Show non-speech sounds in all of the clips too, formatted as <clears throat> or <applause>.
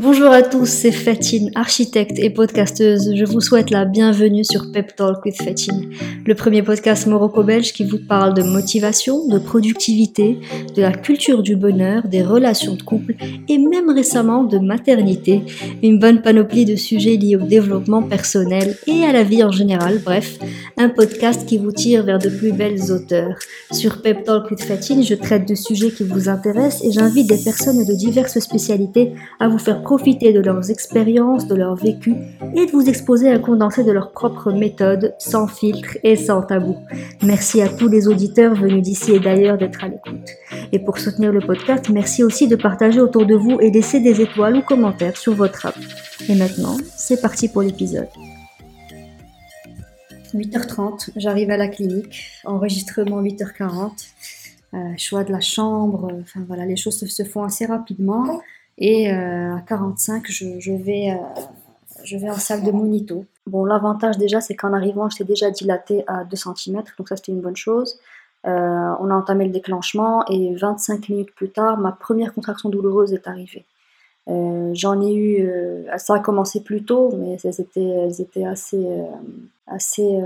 Bonjour à tous, c'est Fatine, architecte et podcasteuse. Je vous souhaite la bienvenue sur Pep Talk with Fatine, le premier podcast morocco-belge qui vous parle de motivation, de productivité, de la culture du bonheur, des relations de couple et même récemment de maternité. Une bonne panoplie de sujets liés au développement personnel et à la vie en général. Bref, un podcast qui vous tire vers de plus belles auteurs. Sur Pep Talk with Fatine, je traite de sujets qui vous intéressent et j'invite des personnes de diverses spécialités à vous faire profiter de leurs expériences, de leur vécu et de vous exposer un condensé de leurs propres méthodes, sans filtre et sans tabou. Merci à tous les auditeurs venus d'ici et d'ailleurs d'être à l'écoute. Et pour soutenir le podcast, merci aussi de partager autour de vous et laisser des étoiles ou commentaires sur votre app. Et maintenant, c'est parti pour l'épisode. 8h30, j'arrive à la clinique, enregistrement 8h40, euh, choix de la chambre, enfin voilà, les choses se font assez rapidement. Et euh, à 45, je, vais, euh, je vais en salle de monito. Bon, l'avantage déjà, c'est qu'en arrivant, j'étais déjà dilatée à 2 cm, donc ça c'était une bonne chose. Euh, on a entamé le déclenchement et 25 minutes plus tard, ma première contraction douloureuse est arrivée. J'en ai eu, ça a commencé plus tôt, mais elles étaient, assez, assez,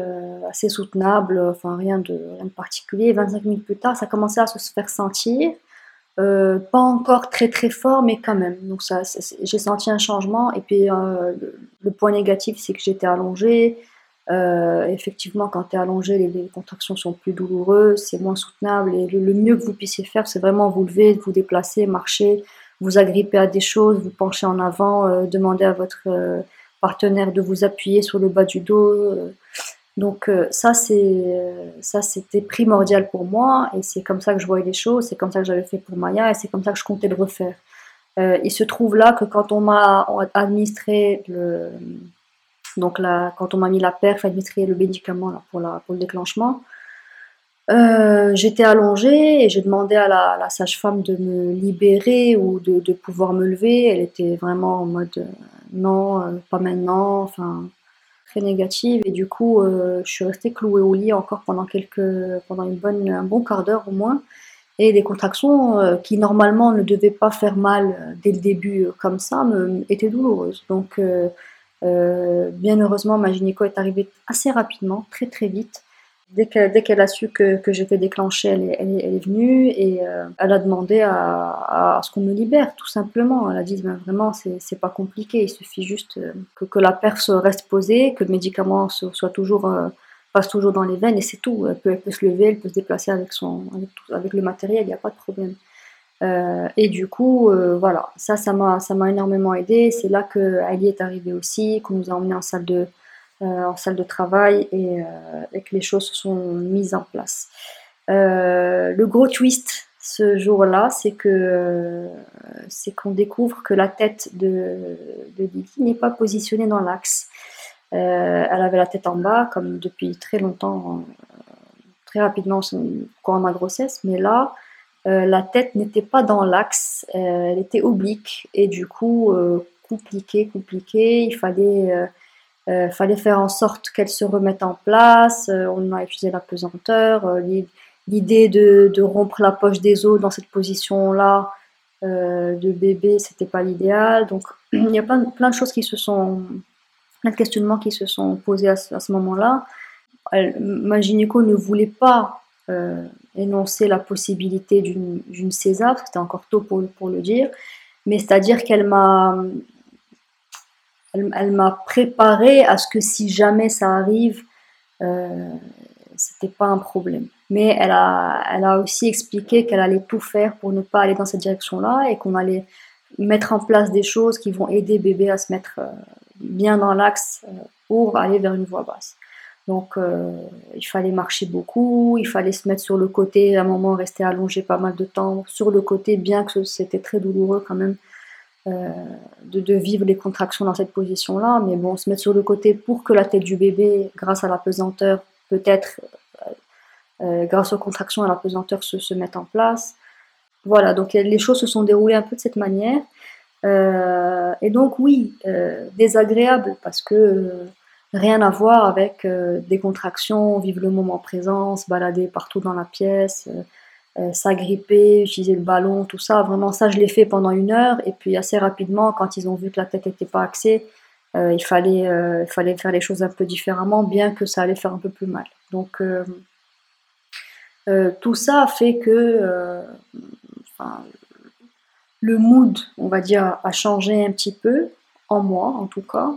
assez soutenables, enfin rien de, rien de particulier. 25 minutes plus tard, ça commençait à se faire sentir. Euh, pas encore très très fort, mais quand même. Donc ça, j'ai senti un changement. Et puis euh, le, point négatif, c'est que j'étais allongée. Euh, effectivement, quand tu es allongé, les, contractions sont plus douloureuses, c'est moins soutenable. Et le, mieux que vous puissiez faire, c'est vraiment vous lever, vous déplacer, marcher, vous agripper à des choses, vous pencher en avant, demander à votre partenaire de vous appuyer sur le bas du dos. Donc euh, ça c'est euh, ça c'était primordial pour moi et c'est comme ça que je voyais les choses, c'est comme ça que j'avais fait pour Maya et c'est comme ça que je comptais le refaire. Euh, il se trouve là que quand on m'a administré le donc là quand on m'a mis la perf, administré le médicament là, pour la pour le déclenchement, j'étais allongée et j'ai demandé à la, la sage-femme de me libérer ou de, de, pouvoir me lever. Elle était vraiment en mode non, pas maintenant, enfin négative et du coup euh, je suis restée clouée au lit encore pendant quelques pendant une bonne un bon quart d'heure au moins. Et les contractions euh, qui normalement ne devaient pas faire mal euh, dès le début comme ça me, étaient douloureuses. Donc bien heureusement ma gynéco est arrivée assez rapidement très très vite Dès qu'elle, a su que, que j'étais déclenchée, elle est, venue et euh, elle a demandé à, ce qu'on me libère, tout simplement. Elle a dit ben, vraiment, c'est, c'est pas compliqué, il suffit juste euh, que, la perce reste posée, que le médicament soit toujours, euh, passe toujours dans les veines et c'est tout. Elle peut, se lever, elle peut se déplacer avec, son, avec, le matériel, il n'y a pas de problème. Et du coup, voilà, ça, ça m'a, ça m'a énormément aidé. C'est là que Ali est arrivé aussi, qu'on nous a emmené en salle de en salle de travail et, euh, et, que les choses se sont mises en place. Euh, le gros twist ce jour-là, c'est que c'est qu'on découvre que la tête de, de Lily n'est pas positionnée dans l'axe. Euh, elle avait la tête en bas, comme depuis très longtemps, très rapidement courant ma grossesse, mais là, euh, la tête n'était pas dans l'axe, elle était oblique et du coup compliqué, compliqué. Il fallait euh, fallait faire en sorte qu'elle se remette en place. Euh, on a utilisé la pesanteur. Euh, l'idée de, rompre la poche des os dans cette position-là euh, de bébé, c'était pas l'idéal. Donc, <clears throat> il y a plein, de choses qui se sont, plein de questionnements qui se sont posés à ce, moment-là. Ma gynéco ne voulait pas euh, énoncer la possibilité d'une césar, c'était encore tôt pour le dire, mais c'est-à-dire qu'elle m'a elle, m'a préparé à ce que si jamais ça arrive, euh, c'était pas un problème. Mais elle a, elle a aussi expliqué qu'elle allait tout faire pour ne pas aller dans cette direction-là et qu'on allait mettre en place des choses qui vont aider bébé à se mettre euh, bien dans l'axe euh, pour aller vers une voie basse. Donc euh, il fallait marcher beaucoup, il fallait se mettre sur le côté, à un moment rester allongé pas mal de temps sur le côté, bien que c'était très douloureux quand même de, de, vivre les contractions dans cette position-là, mais bon, se mettre sur le côté pour que la tête du bébé, grâce à la pesanteur, peut-être euh, euh grâce aux contractions à la pesanteur, se, mette en place. Voilà, donc les choses se sont déroulées un peu de cette manière. Euh, et donc oui, euh, désagréable parce que euh, rien à voir avec des contractions, vivre le moment présent, se balader partout dans la pièce, s'agripper, utiliser le ballon, tout ça. Vraiment, ça, je l'ai fait pendant une heure. Et puis, assez rapidement, quand ils ont vu que la tête n'était pas axée, il, fallait, il fallait faire les choses un peu différemment, bien que ça allait faire un peu plus mal. Donc, tout ça fait que le mood, on va dire, a changé un petit peu, en moi en tout cas.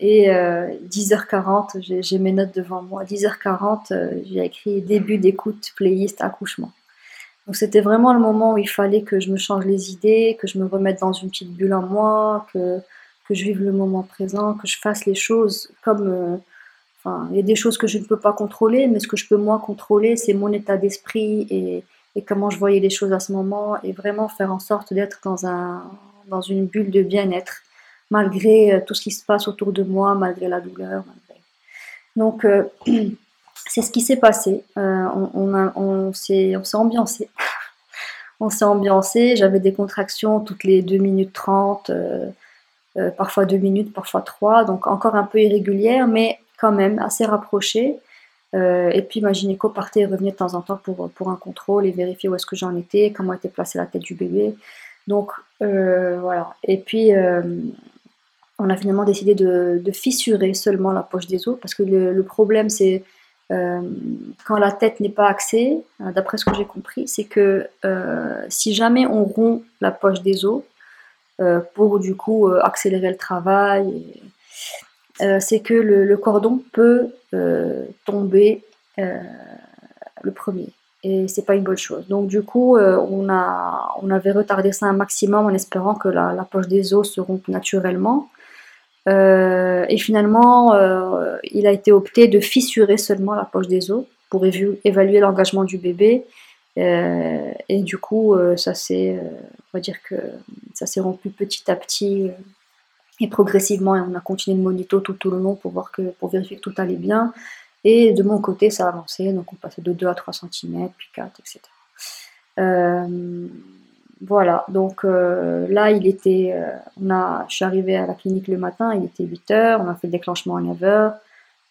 Euh, et 10h40, euh, j'ai mes notes devant moi. 10h40, euh, j'ai écrit début d'écoute, playlist, accouchement. Donc c'était vraiment le moment où il fallait que je me change les idées, que je me remette dans une petite bulle en moi, que, que je vive le moment présent, que je fasse les choses comme... enfin, il y a des choses que je ne peux pas contrôler, mais ce que je peux moi contrôler, c'est mon état d'esprit et, et comment je voyais les choses à ce moment, et vraiment faire en sorte d'être dans, un, dans une bulle de bien-être malgré euh, tout ce qui se passe autour de moi, malgré la douleur. Donc, euh, <clears throat> c'est ce qui s'est passé. Euh, on, on, s'est ambiancé. <laughs> on s'est ambiancé. J'avais des contractions toutes les 2 minutes 30, parfois 2 minutes, parfois 3. Donc, encore un peu irrégulière, mais quand même assez rapprochée. et puis ma gynéco partait et revenait de temps en temps pour, pour un contrôle et vérifier où est-ce que j'en étais, comment était placée la tête du bébé. Donc voilà. Et puis on a finalement décidé de, fissurer seulement la poche des os parce que le, problème c'est euh, quand la tête n'est pas axée, euh, d'après ce que j'ai compris, c'est que euh, si jamais on rompt la poche des os pour du coup accélérer le travail, c'est que le, cordon peut tomber le premier et c'est pas une bonne chose. Donc du coup, on, avait retardé ça un maximum en espérant que la, la poche des os se rompe naturellement. Euh, et finalement, euh, il a été opté de fissurer seulement la poche des os pour évaluer l'engagement du bébé. Euh, et du coup, ça s'est, on va dire que ça s'est rompu petit à petit et progressivement. Et on a continué le monito tout, au long pour voir que, pour vérifier que tout allait bien. Et de mon côté, ça a avancé. Donc, on passait de 2 à 3 cm, puis 4, etc. Voilà, donc euh, là, il était, euh, on a, je suis arrivée à la clinique le matin, il était 8 heures, on a fait le déclenchement à 9 heures.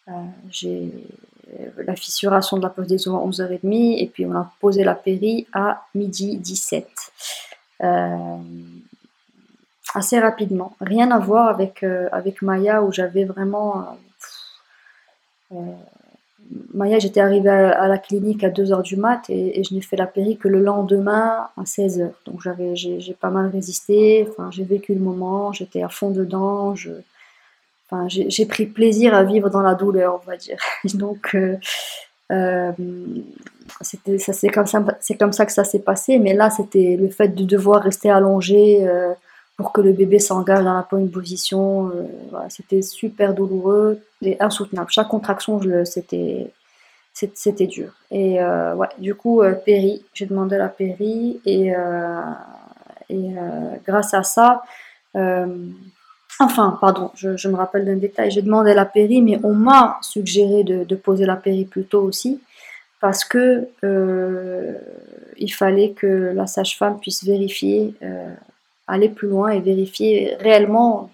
Euh, j'ai la fissuration de la poche des os à 11h30 et puis on a posé la péri à midi 17. assez rapidement. Rien à voir avec, avec Maya où j'avais vraiment Maya, j'étais arrivée à, la clinique à 2h du mat et, je n'ai fait la péri que le lendemain à 16h. Donc j'avais, j'ai, pas mal résisté, j'ai vécu le moment, j'étais à fond dedans, j'ai, pris plaisir à vivre dans la douleur, on va dire. <laughs> Donc euh, euh, c'est, comme ça, c'est que ça s'est passé, mais là c'était le fait de devoir rester allongé. Euh, pour que le bébé s'engage dans la bonne position. Euh, c'était super douloureux et insoutenable. Chaque contraction, c'était c'était dur. Et euh, ouais, du coup, euh, péri, j'ai demandé la péri et, et grâce à ça, enfin, pardon, je, me rappelle d'un détail, j'ai demandé la péri, mais on m'a suggéré de, de, poser la péri plus tôt aussi parce que il fallait que la sage-femme puisse vérifier aller plus loin et vérifier réellement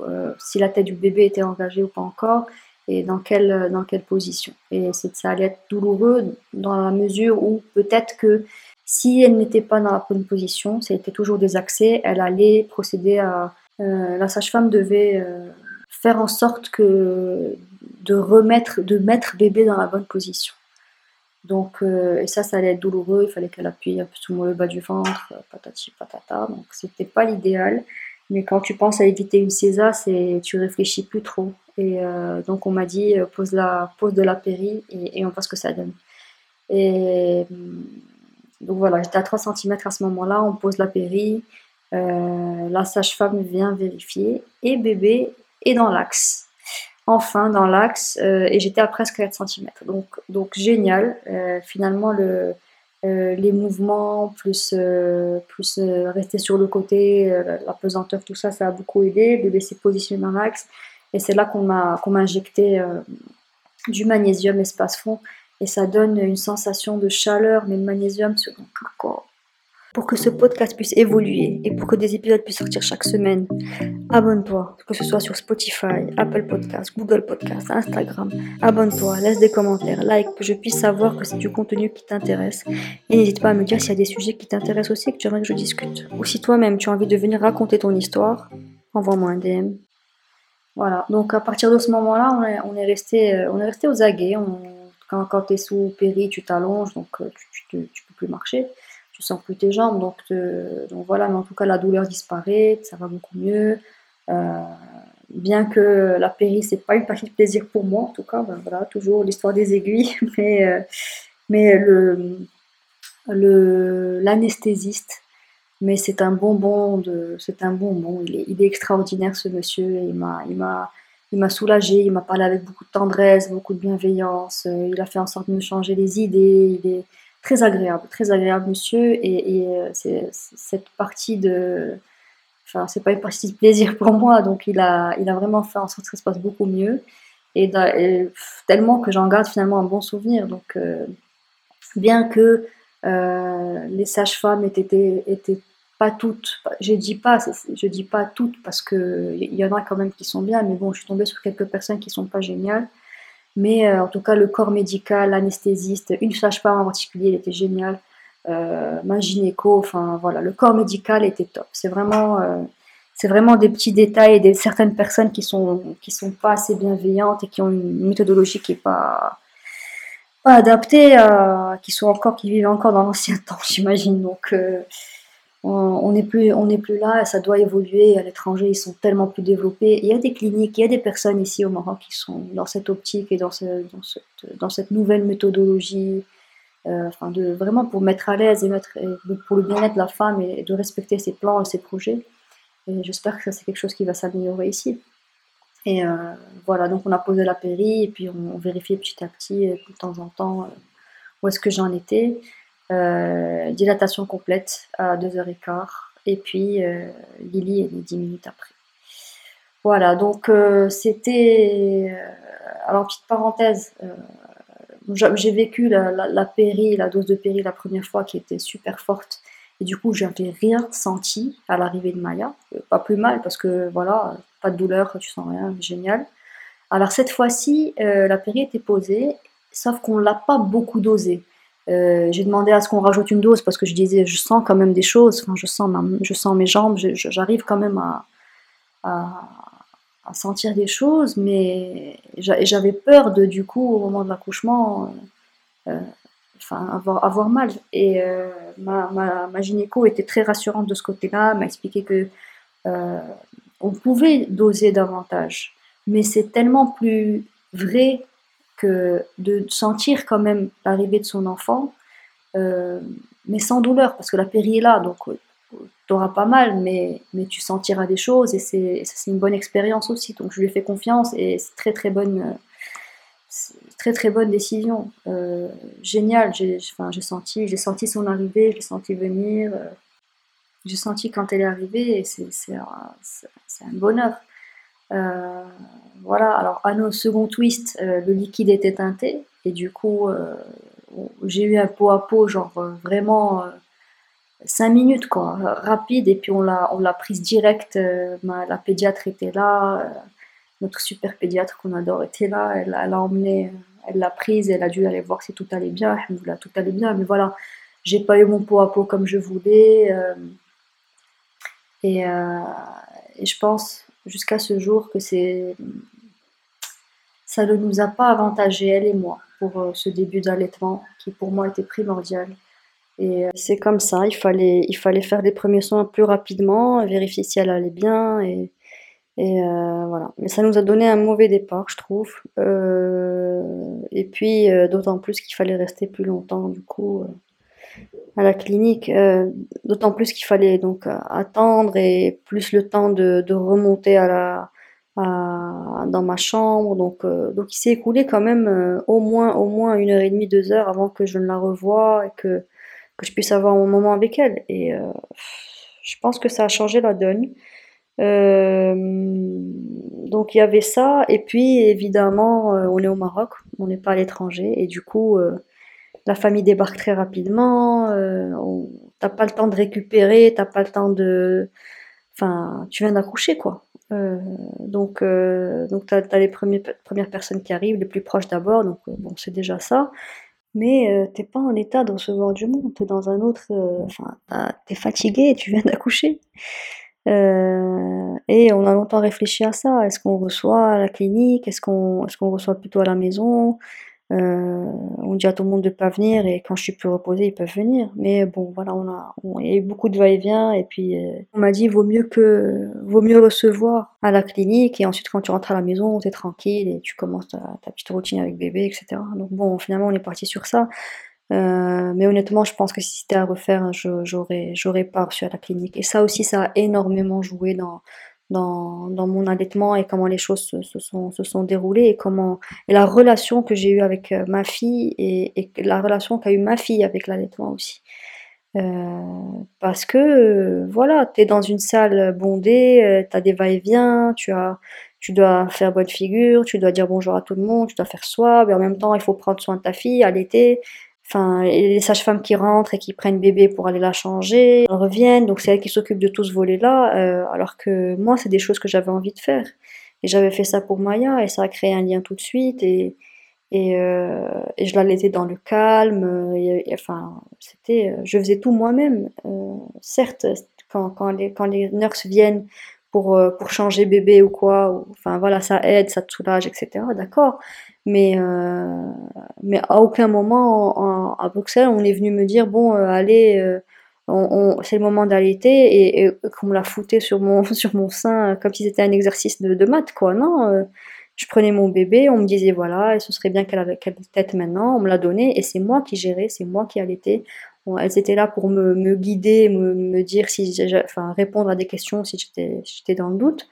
euh, si la tête du bébé était engagée ou pas encore et dans quelle, dans quelle position. Et ça allait être douloureux dans la mesure où peut-être que si elle n'était pas dans la bonne position, si elle était toujours désaxée, elle allait procéder à... Euh, la sage-femme devait euh, faire en sorte que de remettre, de mettre bébé dans la bonne position. Donc, euh, ça, ça allait être douloureux. Il fallait qu'elle appuie un peu sur le bas du ventre, euh, patati patata. Donc, c'était pas l'idéal. Mais quand tu penses à éviter une césar, c'est tu réfléchis plus trop. Et euh, donc, on m'a dit pose la pose de la péri et, on voit ce que ça donne. Et donc voilà, j'étais à 3 cm à ce moment-là. On pose la péri. la sage-femme vient vérifier et bébé est dans l'axe enfin dans l'axe euh, et j'étais à presque 4 cm. Donc, donc génial. Euh, finalement, le, euh, les mouvements, plus, plus rester sur le côté, la pesanteur, tout ça, ça a beaucoup aidé. de laisser positionner dans l'axe. Et c'est là qu'on m'a m'a injecté du magnésium espace fond et ça donne une sensation de chaleur, mais le magnésium corps. Pour que ce podcast puisse évoluer et pour que des épisodes puissent sortir chaque semaine, abonne-toi, que ce soit sur Spotify, Apple Podcasts, Google Podcasts, Instagram. Abonne-toi, laisse des commentaires, like, que je puisse savoir que c'est du contenu qui t'intéresse. Et n'hésite pas à me dire s'il y a des sujets qui t'intéressent aussi et que tu aimerais que je discute. Ou si toi-même tu as envie de venir raconter ton histoire, envoie-moi un DM. Voilà, donc à partir de ce moment-là, on est, resté, euh, on est resté aux aguets. Quand, tu es sous péri, tu t'allonges, donc euh, tu, tu, peux plus marcher tu sens plus tes jambes, donc, donc voilà, mais en tout cas la douleur disparaît, ça va beaucoup mieux. Euh, bien que la péri c'est pas une partie de plaisir pour moi, en tout cas, ben voilà, toujours l'histoire des aiguilles, <laughs> mais, euh, mais le, le, l'anesthésiste, mais c'est un bonbon c'est un bonbon, il est, extraordinaire ce monsieur, il m'a, il m'a, soulagé, il m'a parlé avec beaucoup de tendresse, beaucoup de bienveillance, euh, il a fait en sorte de me changer les idées, très agréable, très agréable monsieur. Et, euh, c'est cette partie de. Enfin, c'est pas une partie de plaisir pour moi, donc il a, il a vraiment fait en sorte que ça se passe beaucoup mieux. Et, tellement que j'en garde finalement un bon souvenir. Donc, euh, bien que euh, les sages-femmes étaient, étaient pas toutes, je dis pas, je dis pas toutes parce que il y en a quand même qui sont bien, mais bon, je suis tombée sur quelques personnes qui sont pas géniales. Mais euh, en tout cas, le corps médical, l'anesthésiste, une sage-femme en particulier, elle était géniale. Euh, enfin voilà, le corps médical était top. C'est vraiment, euh, vraiment des petits détails et certaines personnes qui sont sont pas assez bienveillantes et qui ont une méthodologie qui est pas adaptée, qui sont encore, qui vivent encore dans l'ancien <laughs> temps, j'imagine. Donc euh, on n'est plus, on n'est plus là, ça doit évoluer. À l'étranger, ils sont tellement plus développés. Il y a des cliniques, il y a des personnes ici au Maroc qui sont dans cette optique et dans, cette, dans cette, nouvelle méthodologie, euh, enfin de vraiment pour mettre à l'aise et mettre pour le bien-être de la femme et de respecter ses plans et ses projets. Et j'espère que c'est quelque chose qui va s'améliorer ici. Et euh, voilà, donc on a posé la péri et puis on, on vérifiait petit à petit, de temps en temps, euh, où est-ce que j'en étais. Euh, dilatation complète à 2h15 et puis euh, Lily est née 10 minutes après. Voilà, donc euh, c'était. alors, petite parenthèse, j'ai vécu la, la, péri, la dose de péri la première fois qui était super forte. Et du coup, j'avais rien senti à l'arrivée de Maya. Pas plus mal parce que voilà, pas de douleur, tu sens rien, génial. Alors cette fois-ci, la péri était posée, sauf qu'on l'a pas beaucoup dosée. Euh, j'ai demandé à ce qu'on rajoute une dose parce que je disais, je sens quand même des choses, enfin, je, sens je sens mes jambes, j'arrive quand même à, sentir des choses, mais j'avais peur de, du coup, au moment de l'accouchement, euh, enfin, avoir, mal. Et euh, ma, ma, ma, gynéco était très rassurante de ce côté-là, m'a expliqué que on pouvait doser davantage, mais c'est tellement plus vrai que de sentir quand même l'arrivée de son enfant, euh, mais sans douleur, parce que la péri est là, donc euh, tu auras pas mal, mais, tu sentiras des choses et c'est, une bonne expérience aussi. Donc je lui ai fait confiance et c'est très très bonne, très bonne décision. Euh, génial, j'ai, senti, j'ai senti son arrivée, j'ai senti venir, j'ai senti quand elle est arrivée c'est un bonheur. Euh, voilà, alors à nos second twist, euh, le liquide était teinté et du coup euh, j'ai eu un pot à pot genre vraiment 5 minutes quoi, rapide et puis on l'a on l'a prise direct. la pédiatre était là, notre super pédiatre qu'on adore était là, elle, a emmené, elle l'a prise, elle a dû aller voir si tout allait bien, tout allait bien, mais voilà, j'ai pas eu mon pot à pot comme je voulais et je pense jusqu'à ce jour que c'est ça ne nous a pas avantagé, elle et moi, pour euh, ce début d'allaitement qui pour moi était primordial. Et euh, c'est comme ça, il fallait, il fallait faire des premiers soins plus rapidement, vérifier si elle allait bien, et euh, voilà. Mais ça nous a donné un mauvais départ, je trouve. et puis, d'autant plus qu'il fallait rester plus longtemps, du coup, à la clinique. d'autant plus qu'il fallait donc attendre et plus le temps de, de remonter à la, dans ma chambre. Donc, euh, donc il s'est écoulé quand même euh, au moins au moins une heure et demie, deux heures avant que je ne la revoie et que, que je puisse avoir mon moment avec elle. Et euh, je pense que ça a changé la donne. donc il y avait ça. Et puis évidemment, on est au Maroc, on n'est pas à l'étranger. Et du coup, la famille débarque très rapidement, euh, t'as pas le temps de récupérer, t'as pas le temps de, enfin, tu viens d'accoucher quoi. Euh, donc, euh, donc t'as as les premières personnes qui arrivent, les plus proches d'abord, donc euh, bon, c'est déjà ça. Mais t'es pas en état de recevoir du monde, t'es dans un autre, enfin, t'es fatigué, tu viens d'accoucher. et on a longtemps réfléchi à ça. Est-ce qu'on reçoit à la clinique? Est-ce qu'on est-ce qu'on reçoit plutôt à la maison? Euh, on dit à tout le monde de pas venir et quand je suis plus reposée, ils peuvent venir. Mais bon, voilà, on a, il y a eu beaucoup de va-et-vient et puis euh, on m'a dit vaut mieux que, vaut mieux recevoir à la clinique et ensuite quand tu rentres à la maison, t'es tranquille et tu commences ta, petite routine avec bébé, etc. Donc bon, finalement, on est parti sur ça. Euh, mais honnêtement, je pense que si c'était à refaire, j'aurais, j'aurais pas reçu à la clinique. Et ça aussi, ça a énormément joué dans, dans, dans mon allaitement et comment les choses se, sont, se sont déroulées et comment et la relation que j'ai eue avec euh, ma fille et, et la relation qu'a eu ma fille avec l'allaitement aussi. Euh, parce que voilà, tu es dans une salle bondée, euh, tu as des va-et-vient, tu as tu dois faire bonne figure, tu dois dire bonjour à tout le monde, tu dois faire soi, mais en même temps il faut prendre soin de ta fille, allaiter, Enfin, les sages-femmes qui rentrent et qui prennent bébé pour aller la changer, reviennent, donc c'est elles qui s'occupent de tout ce volet-là, euh, alors que moi, c'est des choses que j'avais envie de faire. Et j'avais fait ça pour Maya, et ça a créé un lien tout de suite, et, et, euh, et je dans le calme, et, enfin, c'était, je faisais tout moi-même. Euh, certes, quand, quand, les, quand les nurses viennent pour, euh, pour changer bébé ou quoi, enfin voilà, ça aide, ça te soulage, etc., d'accord. Mais, euh, mais à aucun moment en, à Bruxelles, on est venu me dire bon, euh, allez, euh, c'est le moment d'allaiter et, qu'on me la foutait sur mon, <laughs> sur mon sein comme si c'était un exercice de, de maths, quoi. Non, euh, je prenais mon bébé, on me disait voilà, et ce serait bien qu'elle avait quelle tête maintenant, on me l'a donné et c'est moi qui gérais, c'est moi qui allaitais. Bon, elles étaient là pour me, me guider, me, me dire si, enfin, répondre à des questions si j'étais dans le doute,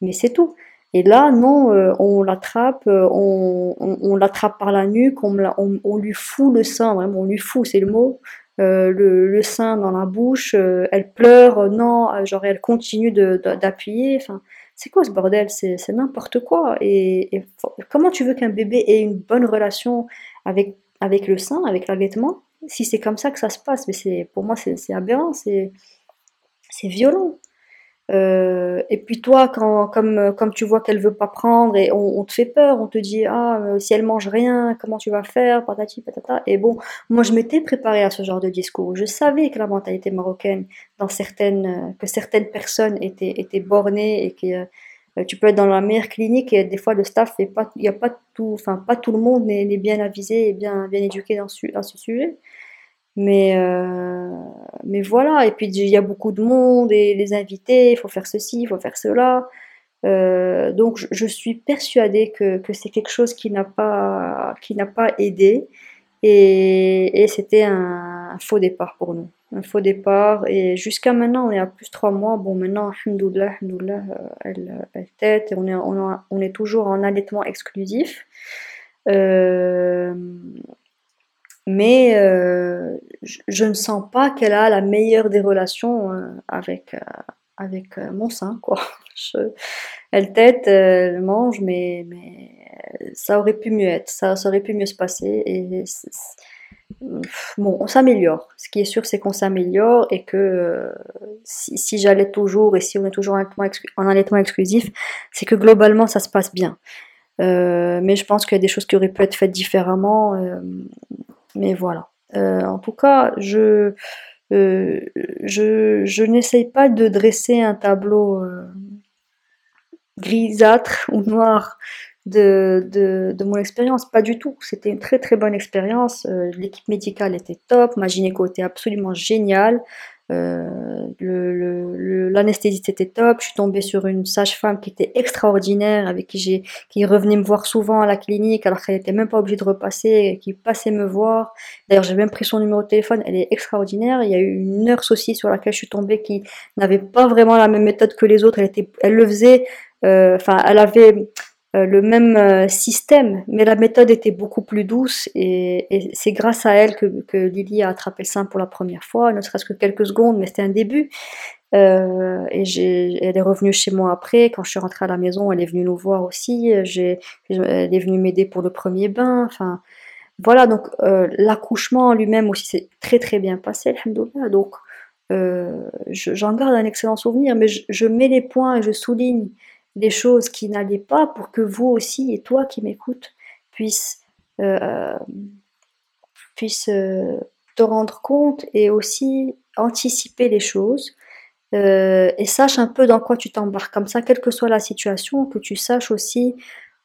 mais c'est tout. Et là, non, euh, on l'attrape, euh, on, l'attrape par la nuque, on, on, lui fout le sein, vraiment, on lui fout, c'est le mot, euh, le, sein dans la bouche, elle pleure, non, genre elle continue d'appuyer, enfin, c'est quoi ce bordel? C'est n'importe quoi. Et, comment tu veux qu'un bébé ait une bonne relation avec, avec le sein, avec l'allaitement, si c'est comme ça que ça se passe? Mais pour moi, c'est aberrant, c'est violent. Euh, et puis toi, quand, comme, comme tu vois qu'elle veut pas prendre et on, te fait peur, on te dit ah euh, si elle mange rien, comment tu vas faire, patati patata. Et bon, moi je m'étais préparée à ce genre de discours. Je savais que la mentalité marocaine, dans certaines, que certaines personnes étaient, étaient bornées et que euh, tu peux être dans la meilleure clinique et des fois le staff fait pas, il y a pas tout, enfin pas tout le monde n'est bien avisé et bien bien éduqué dans dans ce sujet. Mais, euh, mais voilà, et puis il y a beaucoup de monde, et les invités, il faut faire ceci, il faut faire cela. Euh, donc je, suis persuadée que, que c'est quelque chose qui n'a pas, pas aidé. Et, c'était un, faux départ pour nous. Un faux départ. Et jusqu'à maintenant, on est à plus de trois mois. Bon, maintenant, alhamdoulilah, alhamdoulilah euh, elle, elle tête. Et on est, on, on est toujours en allaitement exclusif. Euh, mais euh, je, ne sens pas qu'elle a la meilleure des relations euh, avec, euh, avec mon sein, quoi. <laughs> Elle tête, elle mange, mais, mais ça aurait pu mieux être, ça, aurait pu mieux se passer. Bon, on s'améliore. Ce qui est sûr, c'est qu'on s'améliore et que si, si j'allais toujours et si on est toujours en allaitement exclusif, c'est que globalement, ça se passe bien. Mais je pense qu'il y a des choses qui auraient pu être faites différemment. Mais voilà. Euh, en tout cas, je, euh, je, n'essaye pas de dresser un tableau euh, grisâtre ou noir de, de, mon expérience. Pas du tout. C'était une très très bonne expérience. L'équipe médicale était top. Ma gynéco était absolument géniale. Euh, L'anesthésiste était top. Je suis tombée sur une sage-femme qui était extraordinaire, avec qui j'ai, qui revenait me voir souvent à la clinique, alors qu'elle était même pas obligée de repasser, qui passait me voir. D'ailleurs, j'ai même pris son numéro de téléphone. Elle est extraordinaire. Il y a eu une nurse aussi sur laquelle je suis tombée qui n'avait pas vraiment la même méthode que les autres. Elle était, elle le faisait. Euh, enfin, elle avait le même euh, système, mais la méthode était beaucoup plus douce et, c'est grâce à elle que, Lily a attrapé le sein pour la première fois, ne serait-ce que quelques secondes, mais c'était un début. Euh, et elle est revenue chez moi après, quand je suis rentrée à la maison, elle est venue nous voir aussi, elle est venue m'aider pour le premier bain, enfin, voilà, donc euh, l'accouchement en lui-même aussi s'est très très bien passé. Donc euh, j'en garde un excellent souvenir, mais je, mets les points et je souligne les choses qui n'allaient pas pour que vous aussi et toi qui m'écoutes puissent, euh, te rendre compte et aussi anticiper les choses. et sache un peu dans quoi tu t'embarques. Comme ça, quelle que soit la situation, que tu saches aussi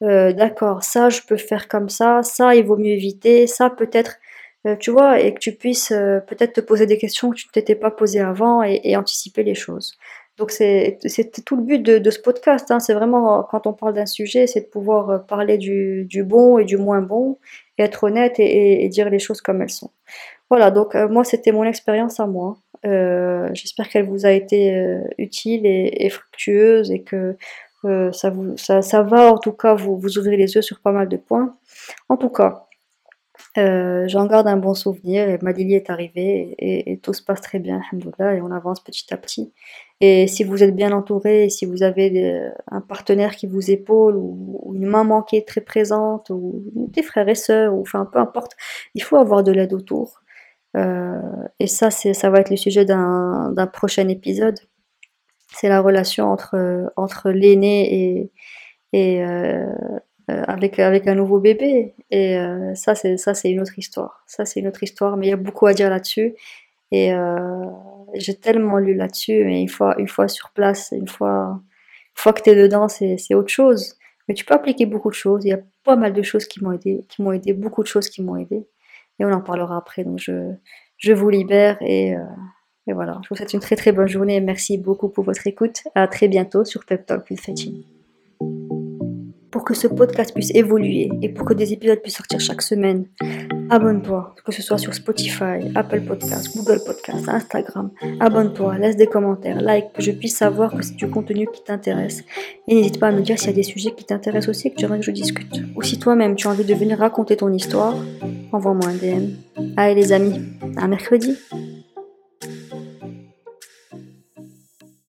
euh, d'accord, ça je peux faire comme ça, ça il vaut mieux éviter, ça peut-être, euh, tu vois, et que tu puisses euh, peut-être te poser des questions que tu ne t'étais pas posées avant et, anticiper les choses. Donc c'est tout le but de, ce podcast, hein. c'est vraiment quand on parle d'un sujet, c'est de pouvoir parler du, bon et du moins bon, être honnête et, dire les choses comme elles sont. Voilà, donc moi c'était mon expérience à moi. J'espère qu'elle vous a été utile et, fructueuse et que euh, ça, vous, ça, ça, va en tout cas vous, vous ouvrir les yeux sur pas mal de points. En tout cas, euh, j'en garde un bon souvenir et Madili est arrivée et, tout se passe très bien, et on avance petit à petit. Et si vous êtes bien entouré, si vous avez un partenaire qui vous épaule ou, une maman qui est très présente ou des frères et sœurs ou enfin peu importe, il faut avoir de l'aide autour. Euh, et ça, ça va être le sujet d'un, prochain épisode c'est la relation entre, entre l'aîné et, euh, avec, avec un nouveau bébé. Et euh, ça, c'est ça, c'est une autre histoire. Ça, c'est une autre histoire, mais il y a beaucoup à dire là-dessus. Et j'ai tellement lu là-dessus, mais une fois, une fois sur place, une fois, une fois que tu es dedans, c'est autre chose. Mais tu peux appliquer beaucoup de choses. Il y a pas mal de choses qui m'ont aidé, qui m'ont aidé, beaucoup de choses qui m'ont aidé. Et on en parlera après. Donc je, je vous libère et et voilà, je vous souhaite une très très bonne journée merci beaucoup pour votre écoute. À très bientôt sur Pep Talk with Pour que ce podcast puisse évoluer et pour que des épisodes puissent sortir chaque semaine, abonne-toi, que ce soit sur Spotify, Apple Podcasts, Google Podcasts, Instagram. Abonne-toi, laisse des commentaires, like, que je puisse savoir que c'est du contenu qui t'intéresse. Et n'hésite pas à me dire s'il y a des sujets qui t'intéressent aussi et que tu aimerais que je discute. Ou si toi-même tu as envie de venir raconter ton histoire, envoie-moi un DM. Allez les amis, à mercredi